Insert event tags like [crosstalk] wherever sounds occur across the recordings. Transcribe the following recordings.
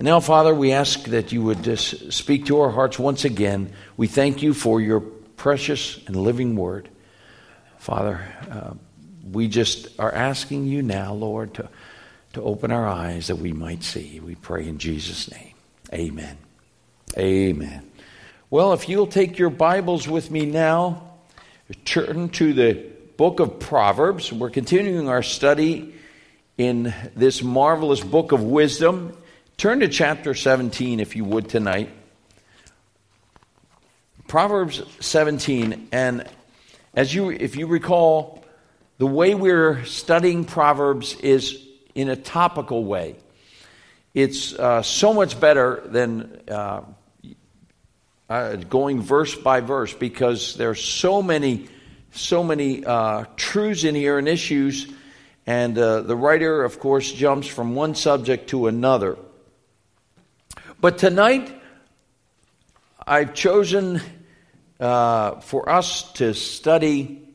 And now, Father, we ask that you would just speak to our hearts once again. We thank you for your precious and living word. Father, uh, we just are asking you now, Lord, to, to open our eyes that we might see. We pray in Jesus' name. Amen. Amen. Well, if you'll take your Bibles with me now, turn to the book of Proverbs. We're continuing our study in this marvelous book of wisdom. Turn to chapter 17, if you would, tonight. Proverbs 17, and as you, if you recall, the way we're studying Proverbs is in a topical way. It's uh, so much better than uh, uh, going verse by verse because there's so many, so many uh, truths in here and issues, and uh, the writer, of course, jumps from one subject to another. But tonight, I've chosen uh, for us to study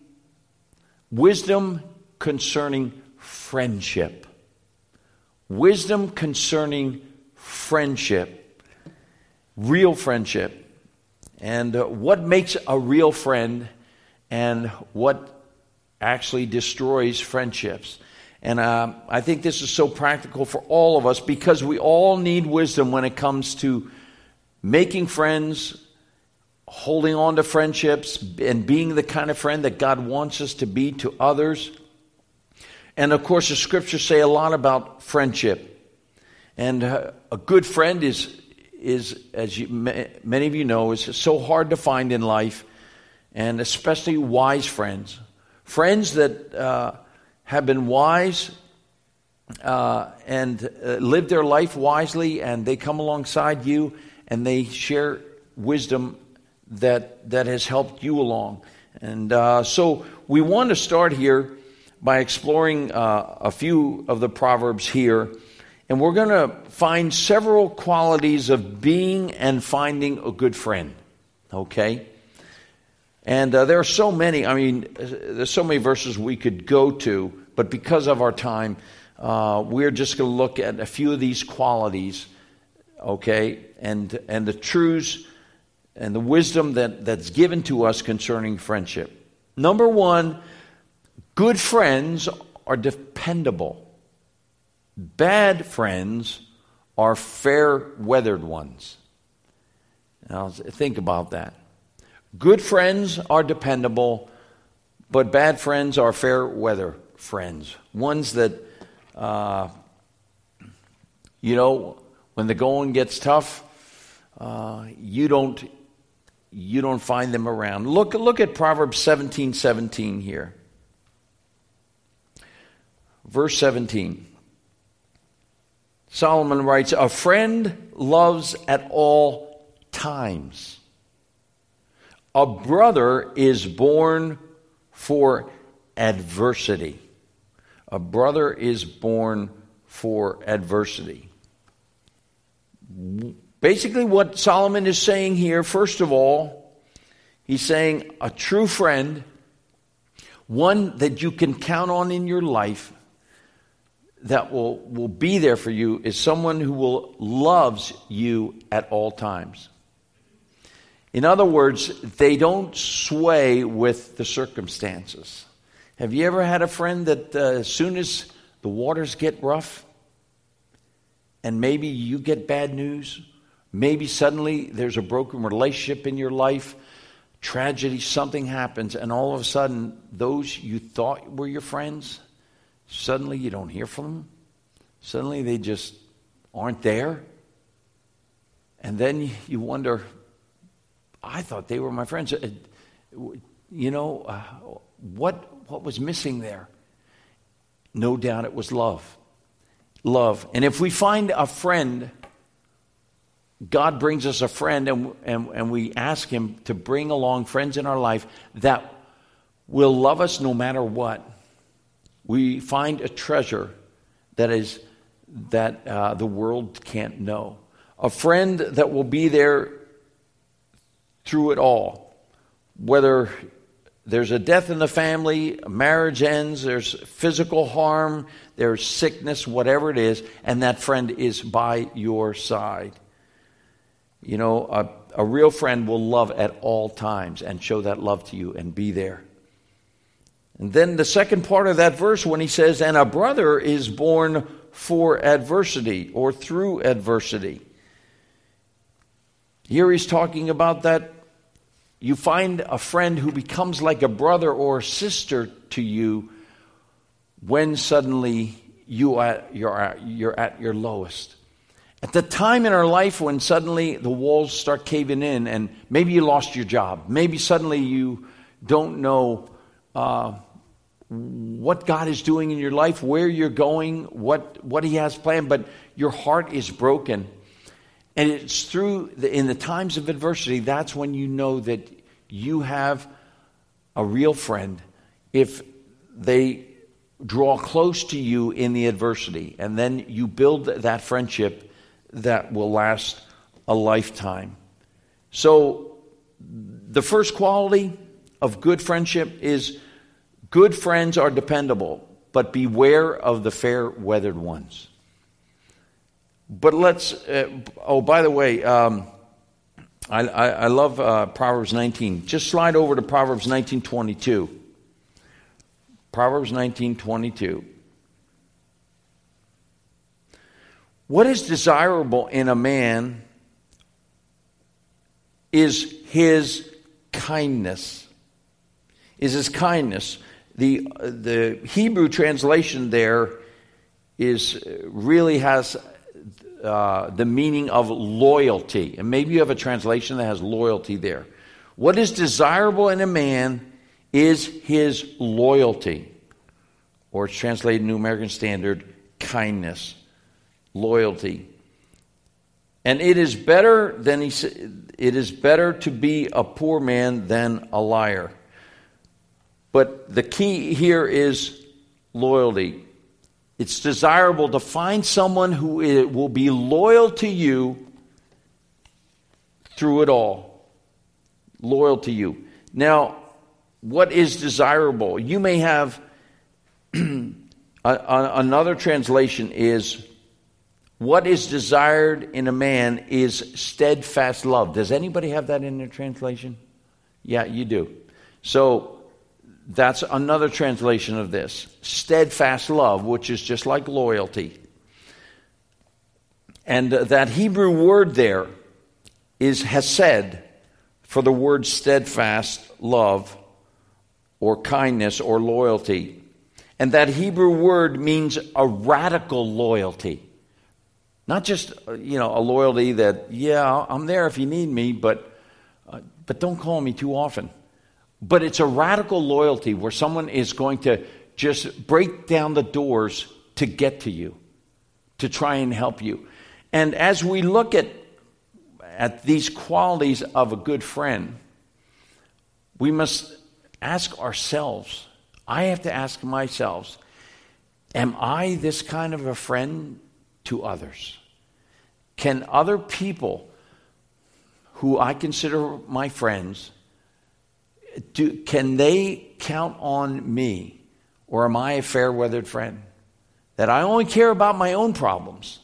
wisdom concerning friendship. Wisdom concerning friendship, real friendship, and uh, what makes a real friend and what actually destroys friendships. And uh, I think this is so practical for all of us because we all need wisdom when it comes to making friends, holding on to friendships, and being the kind of friend that God wants us to be to others. And of course, the scriptures say a lot about friendship. And uh, a good friend is, is as you, many of you know, is so hard to find in life, and especially wise friends. Friends that uh, have been wise uh, and uh, live their life wisely, and they come alongside you and they share wisdom that that has helped you along. And uh, so we want to start here by exploring uh, a few of the proverbs here, and we're going to find several qualities of being and finding a good friend. Okay. And uh, there are so many, I mean, there's so many verses we could go to, but because of our time, uh, we're just going to look at a few of these qualities, okay, and, and the truths and the wisdom that, that's given to us concerning friendship. Number one, good friends are dependable, bad friends are fair weathered ones. Now, think about that. Good friends are dependable, but bad friends are fair weather friends. Ones that, uh, you know, when the going gets tough, uh, you don't you don't find them around. Look look at Proverbs seventeen seventeen here. Verse 17. Solomon writes, A friend loves at all times a brother is born for adversity. A brother is born for adversity. Basically, what Solomon is saying here, first of all, he's saying a true friend, one that you can count on in your life, that will, will be there for you, is someone who will loves you at all times. In other words, they don't sway with the circumstances. Have you ever had a friend that uh, as soon as the waters get rough and maybe you get bad news, maybe suddenly there's a broken relationship in your life, tragedy, something happens, and all of a sudden those you thought were your friends, suddenly you don't hear from them? Suddenly they just aren't there? And then you wonder, I thought they were my friends. Uh, you know, uh, what, what was missing there? No doubt it was love. Love. And if we find a friend, God brings us a friend, and, and, and we ask Him to bring along friends in our life that will love us no matter what. We find a treasure that is that uh, the world can't know. A friend that will be there through it all, whether there's a death in the family, marriage ends, there's physical harm, there's sickness, whatever it is, and that friend is by your side. You know, a, a real friend will love at all times and show that love to you and be there. And then the second part of that verse, when he says, and a brother is born for adversity or through adversity. Here he's talking about that you find a friend who becomes like a brother or sister to you when suddenly you are, you're, at, you're at your lowest. At the time in our life when suddenly the walls start caving in and maybe you lost your job, maybe suddenly you don't know uh, what God is doing in your life, where you're going, what, what He has planned, but your heart is broken. And it's through, the, in the times of adversity, that's when you know that you have a real friend if they draw close to you in the adversity. And then you build that friendship that will last a lifetime. So, the first quality of good friendship is good friends are dependable, but beware of the fair weathered ones. But let's, uh, oh, by the way, um, I, I, I love uh, Proverbs 19. Just slide over to Proverbs 19:22. Proverbs 19:22. What is desirable in a man is his kindness. Is his kindness. The, the Hebrew translation there is really has uh, the meaning of loyalty. And maybe you have a translation that has loyalty there. What is desirable in a man is his loyalty. Or it's translated New American Standard, kindness, loyalty. And it is better than he it is better to be a poor man than a liar. But the key here is loyalty. It's desirable to find someone who will be loyal to you through it all. Loyal to you. Now, what is desirable? You may have [clears throat] another translation is what is desired in a man is steadfast love. Does anybody have that in their translation? Yeah, you do. So that's another translation of this steadfast love, which is just like loyalty. And that Hebrew word there is hesed for the word steadfast love or kindness or loyalty. And that Hebrew word means a radical loyalty. Not just, you know, a loyalty that, yeah, I'm there if you need me, but, uh, but don't call me too often. But it's a radical loyalty where someone is going to just break down the doors to get to you, to try and help you. And as we look at, at these qualities of a good friend, we must ask ourselves, I have to ask myself, am I this kind of a friend to others? Can other people who I consider my friends do, can they count on me? Or am I a fair weathered friend? That I only care about my own problems.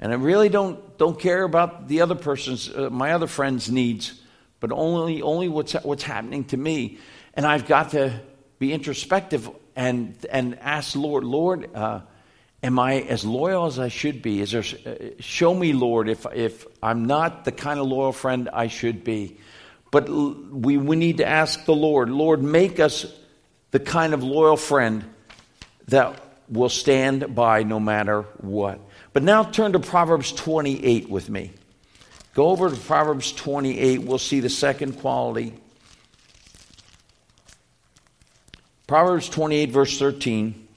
And I really don't, don't care about the other person's, uh, my other friend's needs, but only, only what's, what's happening to me. And I've got to be introspective and, and ask Lord, Lord, uh, am I as loyal as I should be? Is there, uh, show me, Lord, if, if I'm not the kind of loyal friend I should be. But we, we need to ask the Lord, Lord, make us the kind of loyal friend that will stand by no matter what. But now turn to Proverbs 28 with me. Go over to Proverbs 28. We'll see the second quality. Proverbs 28, verse 13.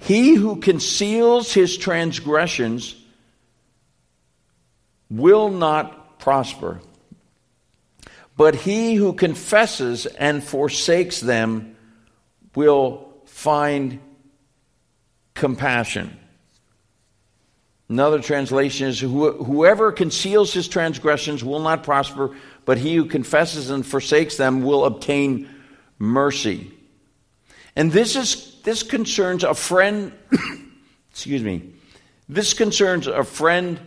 He who conceals his transgressions will not prosper. But he who confesses and forsakes them will find compassion. Another translation is Whoever conceals his transgressions will not prosper, but he who confesses and forsakes them will obtain mercy. And this is this concerns a friend, [coughs] excuse me, this concerns a friend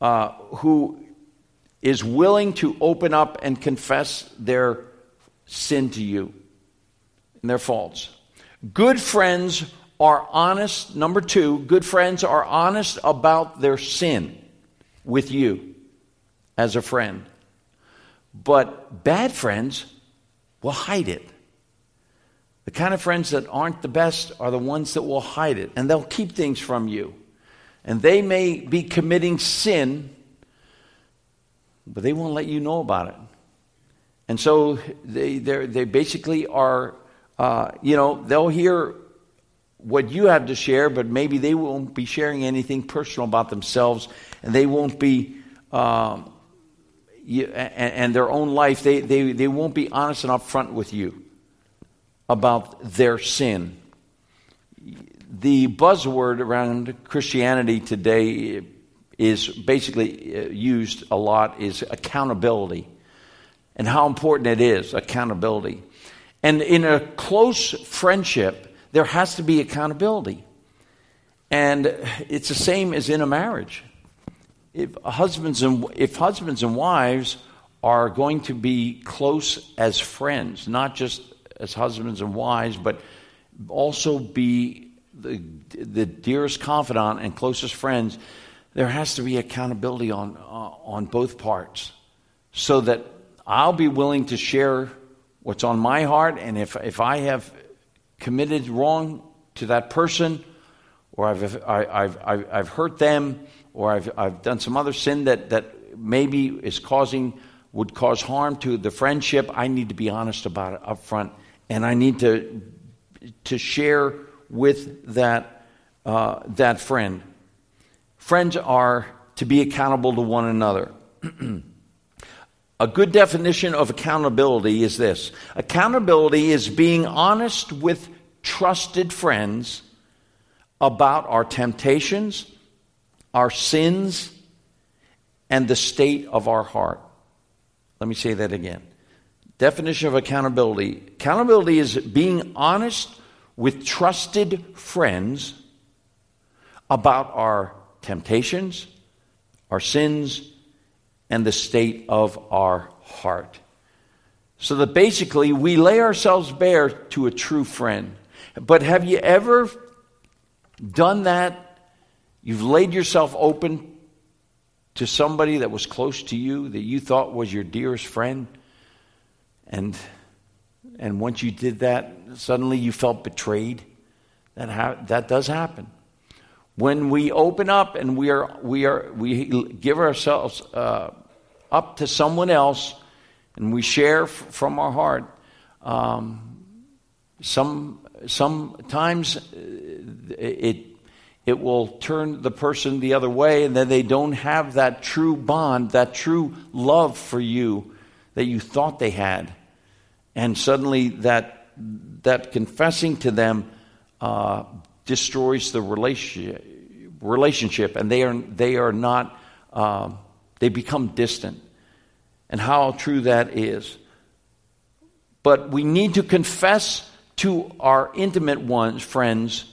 uh, who is willing to open up and confess their sin to you and their faults. Good friends are honest. Number two, good friends are honest about their sin with you as a friend. But bad friends will hide it. The kind of friends that aren't the best are the ones that will hide it, and they'll keep things from you. And they may be committing sin, but they won't let you know about it. And so they, they basically are, uh, you know, they'll hear what you have to share, but maybe they won't be sharing anything personal about themselves, and they won't be, um, you, and, and, their own life, they, they, they won't be honest and upfront with you about their sin. The buzzword around Christianity today is basically uh, used a lot is accountability and how important it is accountability. And in a close friendship, there has to be accountability. And it's the same as in a marriage. If husbands and, if husbands and wives are going to be close as friends, not just as husbands and wives, but also be the, the dearest confidant and closest friends, there has to be accountability on, uh, on both parts so that I'll be willing to share what's on my heart. And if, if I have committed wrong to that person, or I've, I, have I've, I've hurt them, or I've, I've done some other sin that, that maybe is causing, would cause harm to the friendship, I need to be honest about it up front and I need to, to share with that, uh, that friend. Friends are to be accountable to one another. [clears throat] A good definition of accountability is this accountability is being honest with trusted friends about our temptations, our sins, and the state of our heart. Let me say that again. Definition of accountability accountability is being honest with trusted friends about our temptations, our sins, and the state of our heart. So that basically we lay ourselves bare to a true friend. But have you ever done that? You've laid yourself open to somebody that was close to you, that you thought was your dearest friend? And, and once you did that, suddenly you felt betrayed. That, ha- that does happen. When we open up and we, are, we, are, we give ourselves uh, up to someone else and we share f- from our heart, um, some, sometimes uh, it, it will turn the person the other way, and then they don't have that true bond, that true love for you that you thought they had. And suddenly that, that confessing to them uh, destroys the relationship, relationship, and they are, they are not, uh, they become distant. And how true that is. But we need to confess to our intimate ones, friends,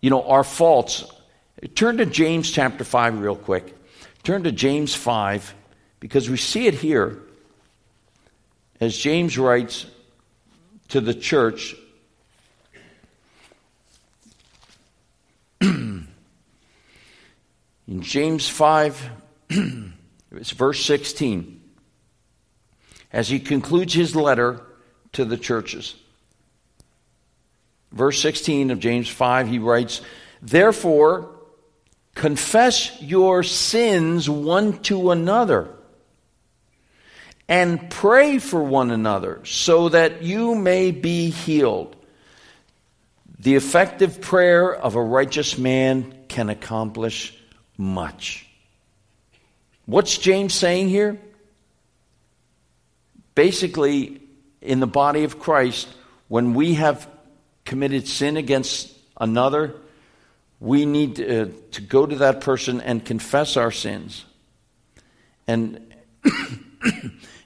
you know, our faults. Turn to James chapter 5 real quick. Turn to James 5 because we see it here as James writes to the church, [clears throat] in James 5, [clears throat] it's verse 16, as he concludes his letter to the churches. Verse 16 of James 5, he writes, Therefore, confess your sins one to another and pray for one another so that you may be healed. The effective prayer of a righteous man can accomplish much. What's James saying here? Basically, in the body of Christ, when we have committed sin against another, we need to, uh, to go to that person and confess our sins. And,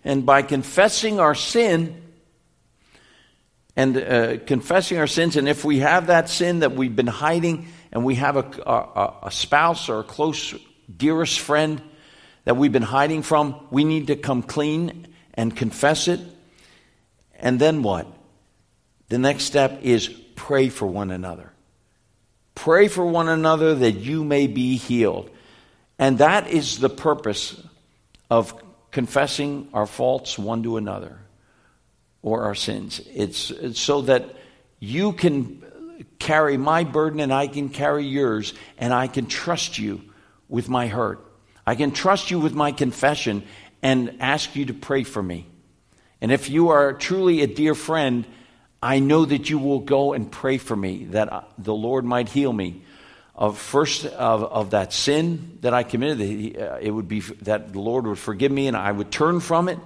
and by confessing our sin, and uh, confessing our sins, and if we have that sin that we've been hiding, and we have a, a, a spouse or a close, dearest friend that we've been hiding from, we need to come clean and confess it. And then what? The next step is pray for one another. Pray for one another that you may be healed. And that is the purpose of confessing our faults one to another or our sins. It's, it's so that you can carry my burden and I can carry yours, and I can trust you with my hurt. I can trust you with my confession and ask you to pray for me. And if you are truly a dear friend, I know that you will go and pray for me, that the Lord might heal me of first of, of that sin that I committed. Uh, it would be that the Lord would forgive me and I would turn from it,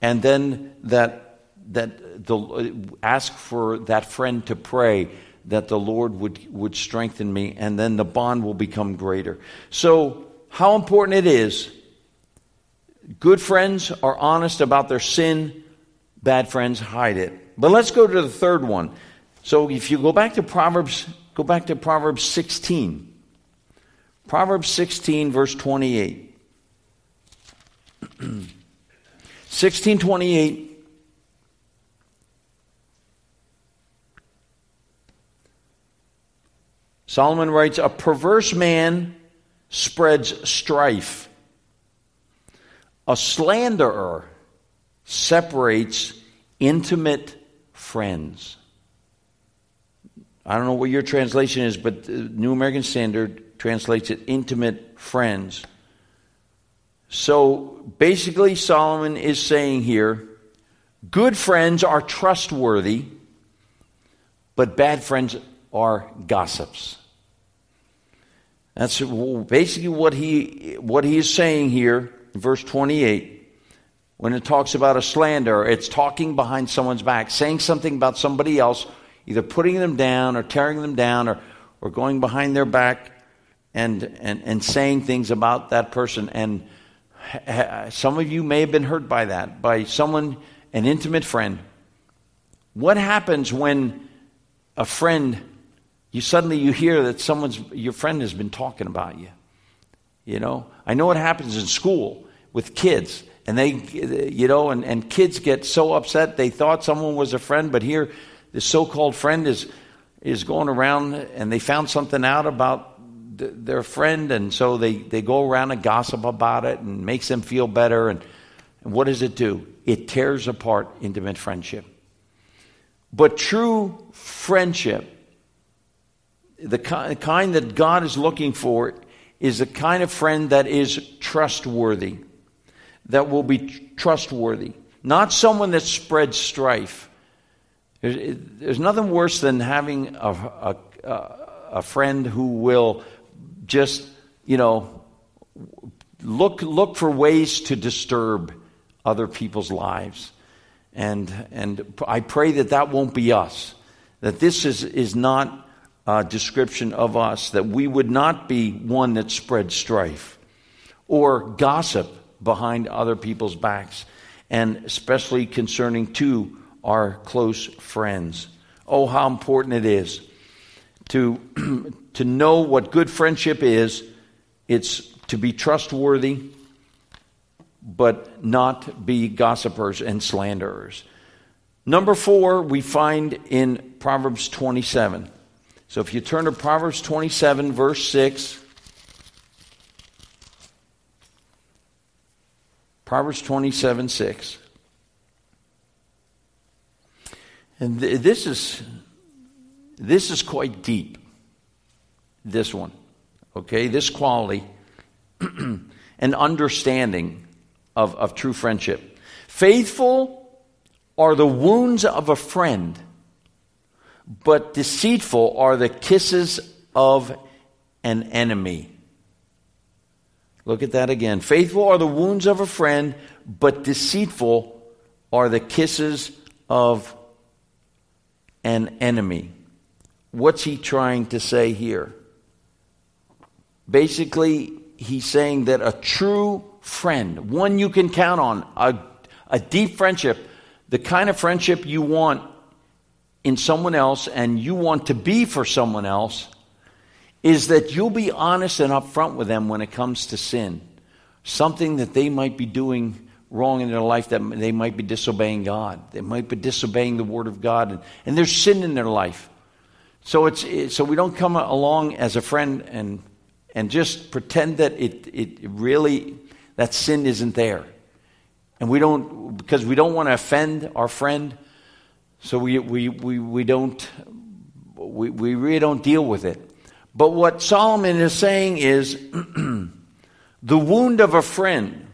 and then that that the ask for that friend to pray that the Lord would would strengthen me, and then the bond will become greater. So, how important it is. Good friends are honest about their sin. Bad friends hide it. But let's go to the third one. So if you go back to Proverbs, go back to Proverbs 16. Proverbs 16, verse 28. [clears throat] 1628. Solomon writes, A perverse man spreads strife. A slanderer separates intimate friends. I don't know what your translation is, but the New American Standard translates it intimate friends. So basically, Solomon is saying here good friends are trustworthy, but bad friends are gossips. That's basically what he, what he is saying here in verse 28. When it talks about a slander, it's talking behind someone's back, saying something about somebody else, either putting them down or tearing them down or, or going behind their back and, and, and saying things about that person. And some of you may have been hurt by that, by someone, an intimate friend. What happens when a friend you suddenly you hear that someone's your friend has been talking about you you know i know what happens in school with kids and they you know and, and kids get so upset they thought someone was a friend but here this so-called friend is is going around and they found something out about th- their friend. And so they they go around and gossip about it and makes them feel better. And, and what does it do? It tears apart intimate friendship. But true friendship the kind that God is looking for is the kind of friend that is trustworthy, that will be trustworthy, not someone that spreads strife. There's, there's nothing worse than having a, a, a friend who will just, you know, look, look for ways to disturb other people's lives. And, and I pray that that won't be us, that this is, is not a description of us, that we would not be one that spreads strife or gossip behind other people's backs, and especially concerning to our close friends. Oh, how important it is to, [clears throat] to know what good friendship is. It's to be trustworthy, but not be gossipers and slanderers. Number four, we find in Proverbs 27. So if you turn to Proverbs 27, verse 6, Proverbs 27, 6. And th- this is this is quite deep. This one. Okay, this quality [clears throat] and understanding of, of true friendship. Faithful are the wounds of a friend but deceitful are the kisses of an enemy. Look at that again. Faithful are the wounds of a friend, but deceitful are the kisses of an enemy. What's he trying to say here? basically, he's saying that a true friend, one you can count on, a, a deep friendship, the kind of friendship you want in someone else and you want to be for someone else, is that you'll be honest and upfront with them when it comes to sin. Something that they might be doing wrong in their life, that they might be disobeying God. They might be disobeying the Word of God, and, and there's sin in their life. So, it's, so we don't come along as a friend and, and just pretend that it, it really, that sin isn't there. And we don't, because we don't want to offend our friend, so we, we, we, we don't, we, we really don't deal with it. But what Solomon is saying is [clears throat] the wound of a friend.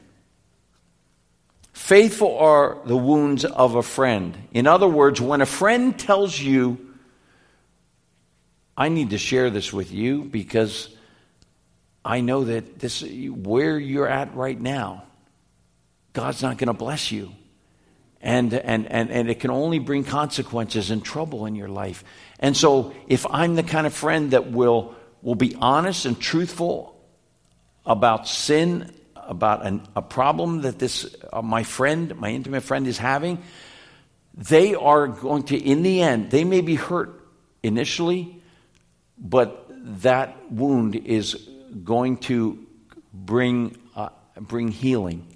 Faithful are the wounds of a friend. In other words, when a friend tells you, I need to share this with you because I know that this where you're at right now, God's not going to bless you. And, and, and, and it can only bring consequences and trouble in your life. And so, if I'm the kind of friend that will, will be honest and truthful about sin, about an, a problem that this, uh, my friend, my intimate friend is having, they are going to, in the end, they may be hurt initially, but that wound is going to bring, uh, bring healing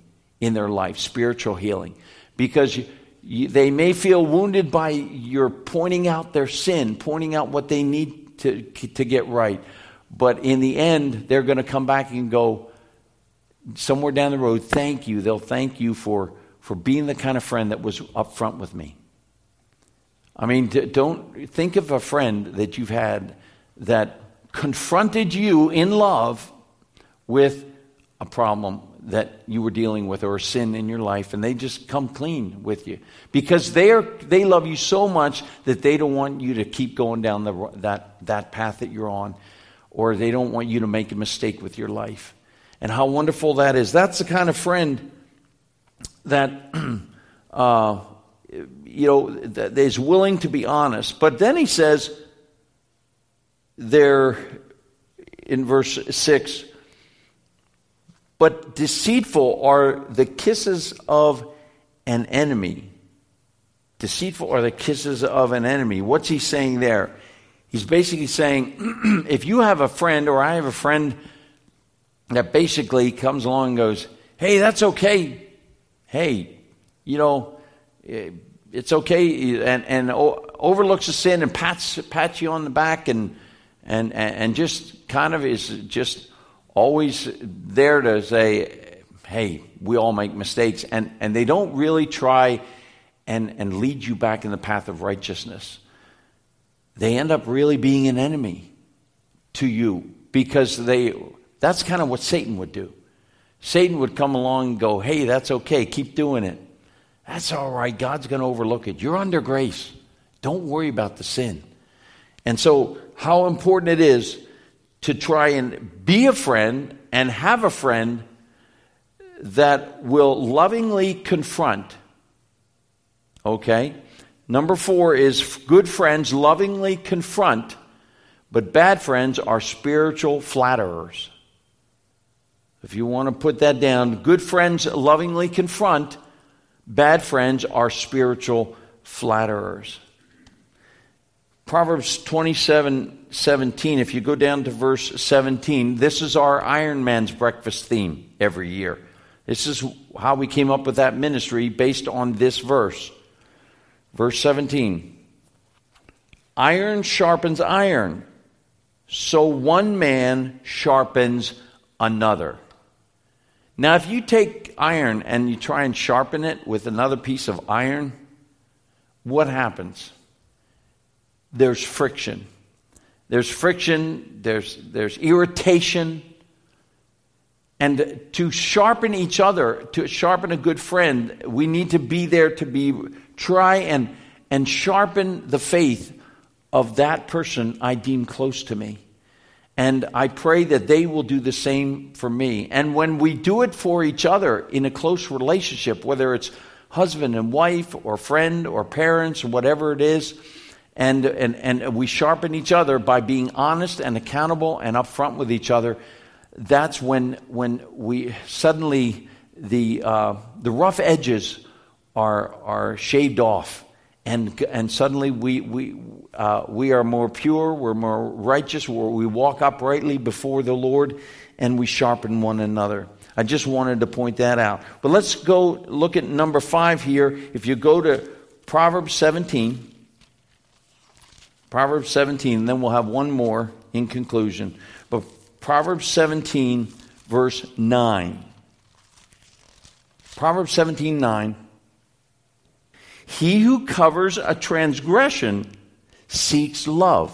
in their life, spiritual healing. Because you, they may feel wounded by your pointing out their sin, pointing out what they need to, to get right. But in the end, they're going to come back and go, somewhere down the road, thank you. They'll thank you for, for being the kind of friend that was upfront with me. I mean, don't think of a friend that you've had that confronted you in love with a problem that you were dealing with or a sin in your life and they just come clean with you because they are they love you so much that they don't want you to keep going down the, that that path that you're on or they don't want you to make a mistake with your life and how wonderful that is that's the kind of friend that [clears throat] uh, you know that is willing to be honest but then he says there in verse 6 but deceitful are the kisses of an enemy. Deceitful are the kisses of an enemy. What's he saying there? He's basically saying [clears throat] if you have a friend, or I have a friend that basically comes along and goes, hey, that's okay. Hey, you know, eh, it's okay, and, and overlooks a sin and pats, pats you on the back and, and, and just kind of is just always there to say, hey, we all make mistakes. And, and they don't really try and, and lead you back in the path of righteousness. They end up really being an enemy to you because they, that's kind of what Satan would do. Satan would come along and go, hey, that's okay, keep doing it. That's all right, God's going to overlook it. You're under grace. Don't worry about the sin. And so, how important it is to try and be a friend and have a friend that will lovingly confront. Okay? Number four is good friends lovingly confront, but bad friends are spiritual flatterers. If you want to put that down, good friends lovingly confront, bad friends are spiritual flatterers. Proverbs 27 17, if you go down to verse 17, this is our Iron Man's breakfast theme every year. This is how we came up with that ministry based on this verse. Verse 17 Iron sharpens iron, so one man sharpens another. Now, if you take iron and you try and sharpen it with another piece of iron, what happens? there's friction. There's friction, there's, there's irritation. And to sharpen each other, to sharpen a good friend, we need to be there to be, try and, and sharpen the faith of that person I deem close to me. And I pray that they will do the same for me. And when we do it for each other in a close relationship, whether it's husband and wife or friend or parents or whatever it is, and, and, and we sharpen each other by being honest and accountable and upfront with each other. that's when, when we suddenly the, uh, the rough edges are, are shaved off. And, and suddenly we, we, uh, we are more pure, we're more righteous, we walk uprightly before the Lord, and we sharpen one another. I just wanted to point that out. But let's go look at number five here. If you go to Proverbs 17, Proverbs 17, then we'll have one more in conclusion. But Proverbs 17, verse 9. Proverbs 17, 9. He who covers a transgression seeks love,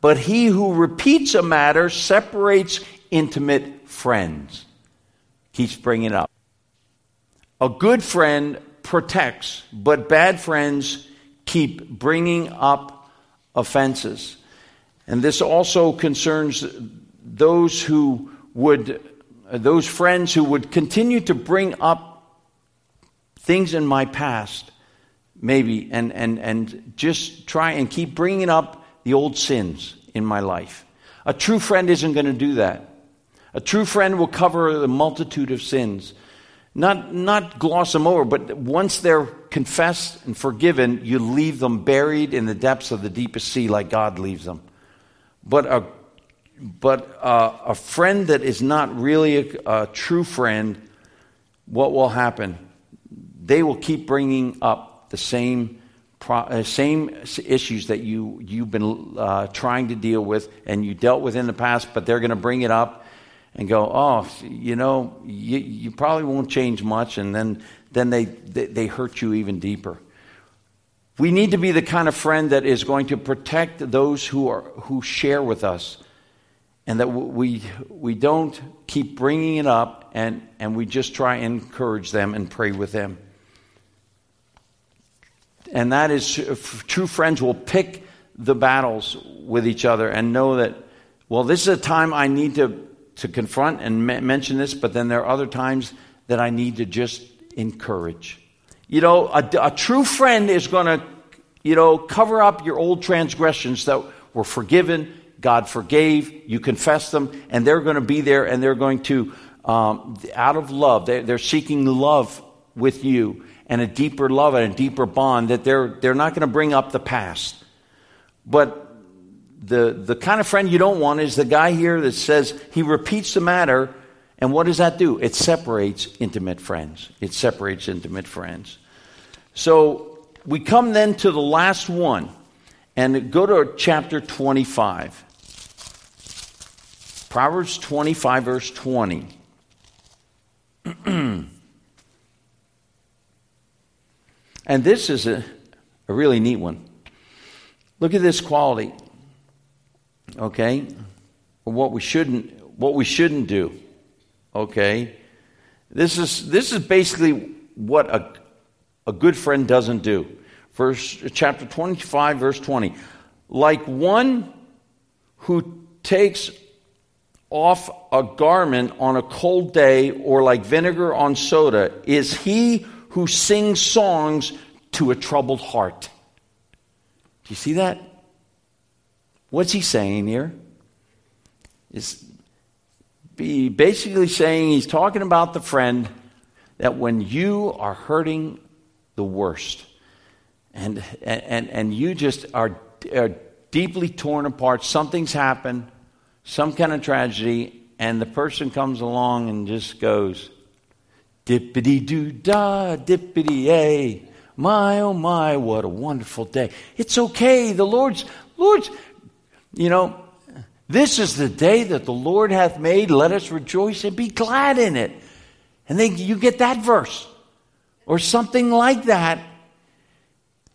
but he who repeats a matter separates intimate friends. Keeps bringing up. A good friend protects, but bad friends keep bringing up offenses. And this also concerns those who would, those friends who would continue to bring up things in my past, maybe, and, and, and just try and keep bringing up the old sins in my life. A true friend isn't going to do that. A true friend will cover the multitude of sins. Not, not gloss them over, but once they're confessed and forgiven, you leave them buried in the depths of the deepest sea like God leaves them. But a, but a, a friend that is not really a, a true friend, what will happen? They will keep bringing up the same, pro, uh, same issues that you, you've been uh, trying to deal with and you dealt with in the past, but they're going to bring it up and go, oh, you know, you, you probably won't change much, and then, then they, they, they hurt you even deeper. We need to be the kind of friend that is going to protect those who, are, who share with us and that we, we don't keep bringing it up and, and we just try and encourage them and pray with them. And that is true friends will pick the battles with each other and know that, well, this is a time I need to, to confront and me- mention this, but then there are other times that I need to just encourage. You know, a, a true friend is going to, you know, cover up your old transgressions that were forgiven. God forgave, you confess them, and they're going to be there and they're going to, um, out of love, they're, they're seeking love with you and a deeper love and a deeper bond that they're, they're not going to bring up the past. But the, the kind of friend you don't want is the guy here that says he repeats the matter and what does that do? It separates intimate friends. It separates intimate friends. So we come then to the last one and go to chapter 25. Proverbs 25, verse 20. [clears throat] and this is a, a really neat one. Look at this quality. Okay? What we shouldn't what we shouldn't do. Okay? This is, this is basically what a, a good friend doesn't do. Verse, chapter 25, verse 20. Like one who takes off a garment on a cold day or like vinegar on soda is he who sings songs to a troubled heart. Do you see that? What's he saying here? Is be basically saying he's talking about the friend that when you are hurting the worst and, and, and you just are, are deeply torn apart, something's happened, some kind of tragedy, and the person comes along and just goes, dippity doo da, dippity a. My, oh my, what a wonderful day. It's okay. The Lord's, Lord's, you know, this is the day that the Lord hath made. Let us rejoice and be glad in it. And then you get that verse or something like that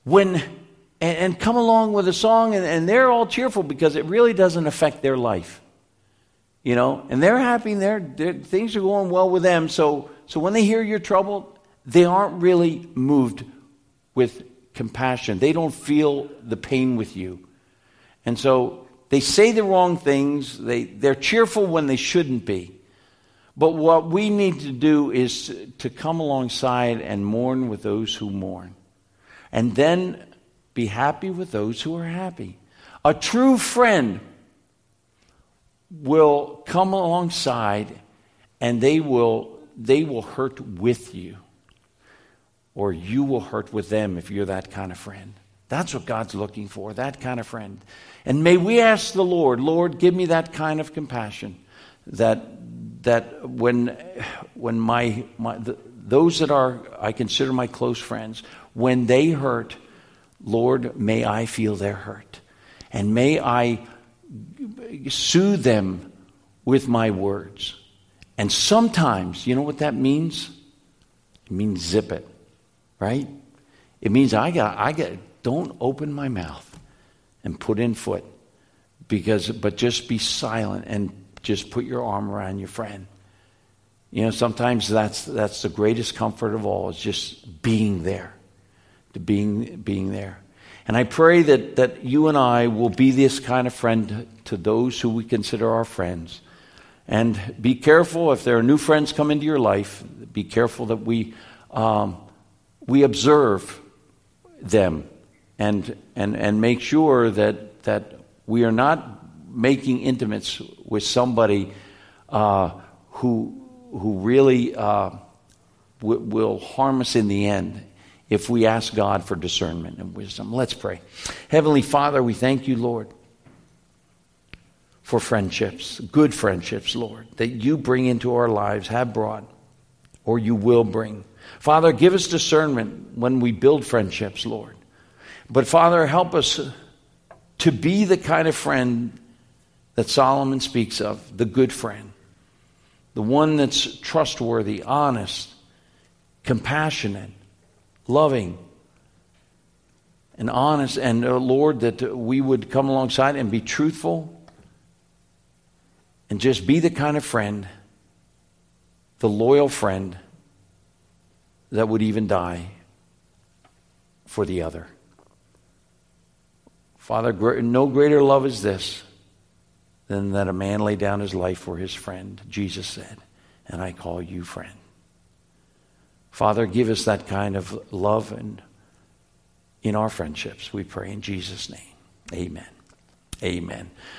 when and, and come along with a song and, and, they're all cheerful because it really doesn't affect their life. You know, and they're happy, they're, they're, things are going well with them. So, so when they hear you're troubled, they aren't really moved with compassion. They don't feel the pain with you. And so they say the wrong things. They, they're cheerful when they shouldn't be. But what we need to do is to come alongside and mourn with those who mourn. And then be happy with those who are happy. A true friend will come alongside and they will, they will hurt with you, or you will hurt with them if you're that kind of friend. That's what God's looking for, that kind of friend. And may we ask the Lord, Lord, give me that kind of compassion that, that when, when my, my the, those that are, I consider my close friends, when they hurt, Lord, may I feel their hurt. And may I soothe them with my words. And sometimes, you know what that means? It means zip it, right? It means I got, I got, don't open my mouth and put in foot because, but just be silent and just put your arm around your friend. You know, sometimes that's, that's the greatest comfort of all is just being there, to being, being there. And I pray that, that you and I will be this kind of friend to those who we consider our friends. And be careful if there are new friends come into your life, be careful that we, um, we observe them and, and, and make sure that, that we are not making intimates with somebody uh, who, who really uh, w- will harm us in the end if we ask God for discernment and wisdom. Let's pray. Heavenly Father, we thank you, Lord, for friendships, good friendships, Lord, that you bring into our lives, have brought, or you will bring. Father, give us discernment when we build friendships, Lord. But Father, help us to be the kind of friend that Solomon speaks of, the good friend, the one that's trustworthy, honest, compassionate, loving, and honest. And uh, Lord, that we would come alongside and be truthful and just be the kind of friend, the loyal friend that would even die for the other. Father, no greater love is this than that a man lay down his life for his friend, Jesus said, and I call you friend. Father, give us that kind of love and in our friendships, we pray in Jesus' name. Amen. Amen.